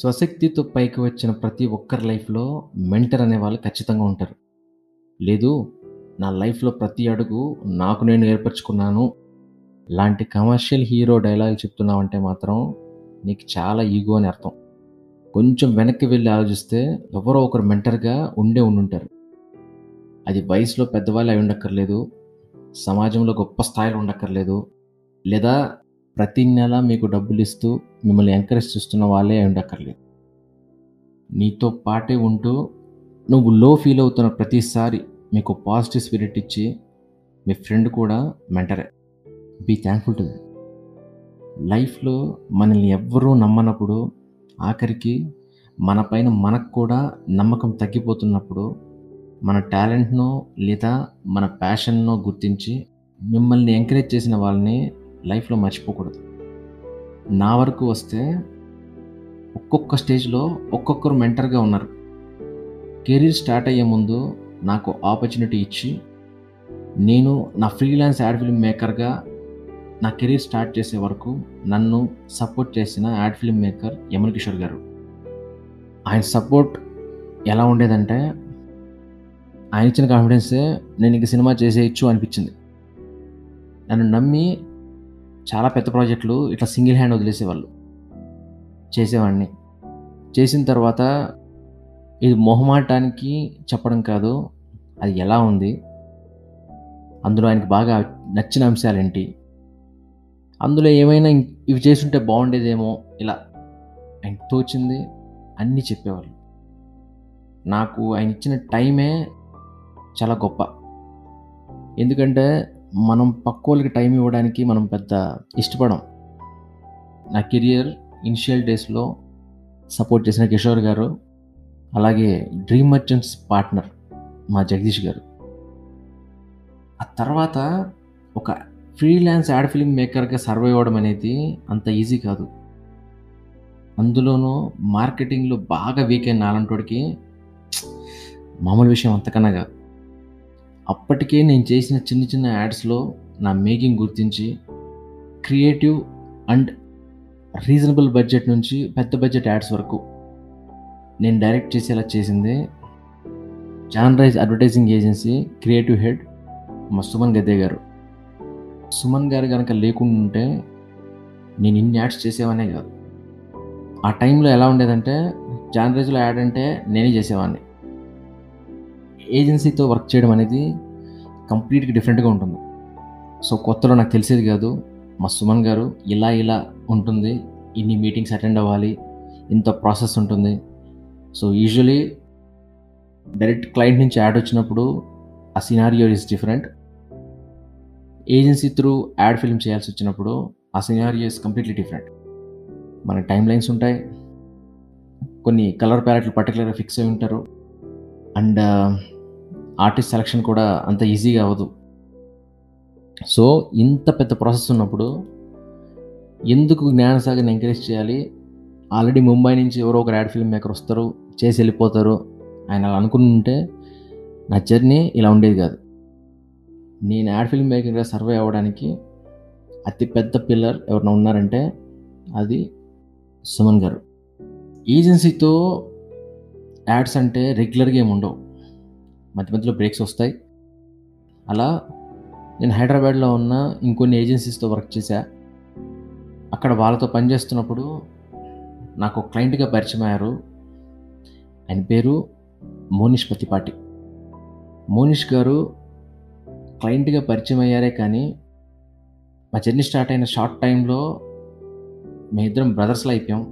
స్వశక్తితో పైకి వచ్చిన ప్రతి ఒక్కరి లైఫ్‌లో మెంటర్ అనే వాళ్ళు ఖచ్చితంగా ఉంటారు. లేదు నా లైఫ్‌లో ప్రతి అడుగు నాకు నేను ఏర్పరచుకున్నాను. లాంటి కమర్షియల్ హీరో డైలాగులు చెప్తున్నావంటే మాత్రం నీకు చాలా ఈగో అని అర్థం. కొంచెం వెనక్కి వెళ్ళి ఆలోచిస్తే ఎవరో ఒకరు మెంటర్‌గా ఉండే ఉండుంటారు. అది వయసులో పెద్దవాళ్ళు అయి ఉండక్కర్లేదు. సమాజంలో గొప్ప స్థాయిలో ఉండక్కర్లేదు. లేదా ప్రతి నెల మీకు డబ్బులు ఇస్తూ మిమ్మల్ని ఎంకరేజ్ చేస్తున్న వాళ్ళే ఉండక్కర్లేదు. నీతో పాటే ఉంటూ నువ్వు లో ఫీల్ అవుతున్న ప్రతిసారి మీకు పాజిటివ్ స్పిరిట్ ఇచ్చి మీ ఫ్రెండ్ కూడా మెంటరే. బీ థ్యాంక్ఫుల్ టు లైఫ్‌లో మనల్ని ఎవ్వరూ నమ్మనప్పుడు ఆఖరికి మన పైన మనకు కూడా నమ్మకం తగ్గిపోతున్నప్పుడు మన టాలెంట్‌నో లేదా మన ప్యాషన్‌నో గుర్తించి మిమ్మల్ని ఎంకరేజ్ చేసిన వాళ్ళని లైఫ్‌లో మర్చిపోకూడదు. నా వరకు వస్తే ఒక్కొక్క స్టేజ్‌లో ఒక్కొక్కరు మెంటర్‌గా ఉన్నారు. కెరీర్ స్టార్ట్ అయ్యే ముందు నాకు ఆపర్చునిటీ ఇచ్చి నేను నా ఫ్రీలాన్స్ యాడ్ ఫిల్మ్ మేకర్‌గా నా కెరీర్ స్టార్ట్ చేసే వరకు నన్ను సపోర్ట్ చేసిన ad film maker Yaman Kishore garu. ఆయన సపోర్ట్ ఎలా ఉండేదంటే ఆయన ఇచ్చిన కాన్ఫిడెన్సే నేను ఇంక సినిమా చేసేయచ్చు అనిపించింది. నన్ను నమ్మి చాలా పెద్ద ప్రాజెక్టులు ఇట్లా సింగిల్ హ్యాండ్ వదిలేసేవాళ్ళు. చేసేవాడిని. చేసిన తర్వాత ఇది మొహమాటానికి చెప్పడం కాదు. అది ఎలా ఉంది? అందులో ఆయనకి బాగా నచ్చిన అంశాలేంటి? అందులో ఏమైనా ఇవి చేస్తుంటే బాగుండేదేమో ఇలా ఆయనకి తోచింది అన్నీ చెప్పేవాళ్ళు. నాకు ఆయన ఇచ్చిన టైమే చాలా గొప్ప. ఎందుకంటే మనం పక్కోళ్ళకి టైం ఇవ్వడానికి మనం పెద్ద ఇష్టపడం. నా కెరియర్ ఇనిషియల్ డేస్‌లో సపోర్ట్ చేసిన కిషోర్ గారు, అలాగే డ్రీమ్ మర్చెంట్స్ పార్ట్నర్ మా జగదీష్ గారు. ఆ తర్వాత ఒక ఫ్రీలాన్స్ యాడ్ ఫిల్మ్ మేకర్‌గా సర్వైవ్ అవ్వడం అనేది అంత ఈజీ కాదు. అందులోనూ మార్కెటింగ్‌లో బాగా వీక్ అయిన నాలంటోడికి మామూలు విషయం అంతకన్నా కాదు. అప్పటికే నేను చేసిన చిన్న చిన్న యాడ్స్‌లో నా మేకింగ్ గుర్తించి క్రియేటివ్ అండ్ రీజనబుల్ బడ్జెట్ నుంచి పెద్ద బడ్జెట్ యాడ్స్ వరకు నేను డైరెక్ట్ చేసేలా చేసింది John Rise advertising agency creative head మా సుమన్ గద్దే గారు. సుమన్ గారు కనుక లేకుండా ఉంటే నేను ఇన్ని యాడ్స్ చేసేవానే కాదు. ఆ టైంలో ఎలా ఉండేదంటే జాన్ రైజ్‌లో యాడ్ అంటే నేనే చేసేవాడిని. ఏజెన్సీతో వర్క్ చేయడం అనేది కంప్లీట్‌గా డిఫరెంట్‌గా ఉంటుంది. సో కొత్తలో నాకు తెలిసేది కాదు. మా సుమన్ గారు ఇలా ఇలా ఉంటుంది. ఇన్ని మీటింగ్స్ అటెండ్ అవ్వాలి. ఇంత ప్రాసెస్ ఉంటుంది. సో యూజువల్లీ డైరెక్ట్ క్లయింట్ నుంచి యాడ్ వచ్చినప్పుడు ఆ scenario is different. Agency through ad film చేయాల్సి వచ్చినప్పుడు ఆ సినారియో ఇస్ కంప్లీట్‌లీ డిఫరెంట్. మనకి టైం లైన్స్ ఉంటాయి. కొన్ని కలర్ ప్యాలెట్లు పర్టిక్యులర్‌గా ఫిక్స్ అయ్యి ఉంటారు. అండ్ ఆర్టిస్ట్ సెలక్షన్ కూడా అంత ఈజీగా అవ్వదు. సో ఇంత పెద్ద ప్రాసెస్ ఉన్నప్పుడు ఎందుకు జ్ఞానసాగర్‌ని ఎంకరేజ్ చేయాలి? ఆల్రెడీ ముంబై నుంచి ఎవరో ఒకరు యాడ్ ఫిల్మ్ మేకర్ వస్తారు. చేసి వెళ్ళిపోతారు. ఆయన అలా అనుకుంటుంటే నా జర్నీ ఇలా ఉండేది కాదు. నేను యాడ్ ఫిల్మ్ మేకర్‌గా సర్వే అవ్వడానికి అతి పెద్ద పిల్లర్ ఎవరైనా ఉన్నారంటే అది సుమన్ గారు. ఏజెన్సీతో యాడ్స్ అంటే రెగ్యులర్‌గా ఏమి ఉండవు. మధ్య మధ్యలో బ్రేక్స్ వస్తాయి. అలా నేను హైదరాబాద్‌లో ఉన్న ఇంకొన్ని ఏజెన్సీస్‌తో వర్క్ చేశా. అక్కడ వాళ్ళతో పనిచేస్తున్నప్పుడు నాకు క్లయింట్‌గా పరిచయం అయ్యారు. ఆయన పేరు మోనిష్ పత్తిపాటి. మోనిష్ గారు క్లయింట్‌గా పరిచయం అయ్యారే కానీ మా జర్నీ స్టార్ట్ అయిన షార్ట్ టైమ్‌లో మేమిద్దరం బ్రదర్స్లో అయిపోయాం.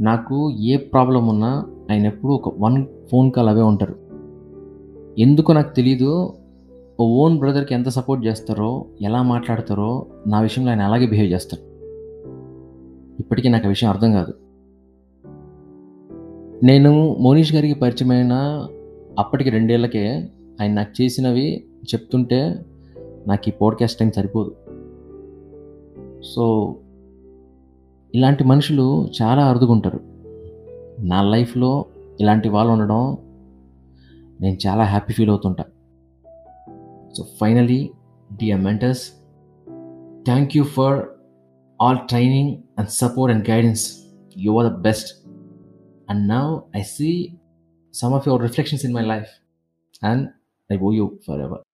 నాకు ఏ ప్రాబ్లం ఉన్నా ఆయన ఎప్పుడూ ఒక వన్ ఫోన్ కాల్ అవే ఉంటారు. ఎందుకు నాకు తెలీదు. ఓ ఓన్ బ్రదర్‌కి ఎంత సపోర్ట్ చేస్తారో, ఎలా మాట్లాడతారో నా విషయంలో ఆయన అలాగే బిహేవ్ చేస్తారు. ఇప్పటికీ నాకు ఆ విషయం అర్థం కాదు. నేను మోనీష్ గారికి పరిచయమైన అప్పటికి రెండేళ్ళకే ఆయన నాకు చేసినవి చెప్తుంటే నాకు ఈ పాడ్‌కాస్ట్ టైం సరిపోదు. సో ఇలాంటి మనుషులు చాలా అరుదుకుంటారు నా లైఫ్‌లో ఇలాంటి వాళ్ళు ఉండడం నేను చాలా happy feel అవుతుంటా. So finally DM mentors thank you for all training and support and guidance you are the best and now I see some of your reflections in my life and I owe you for ever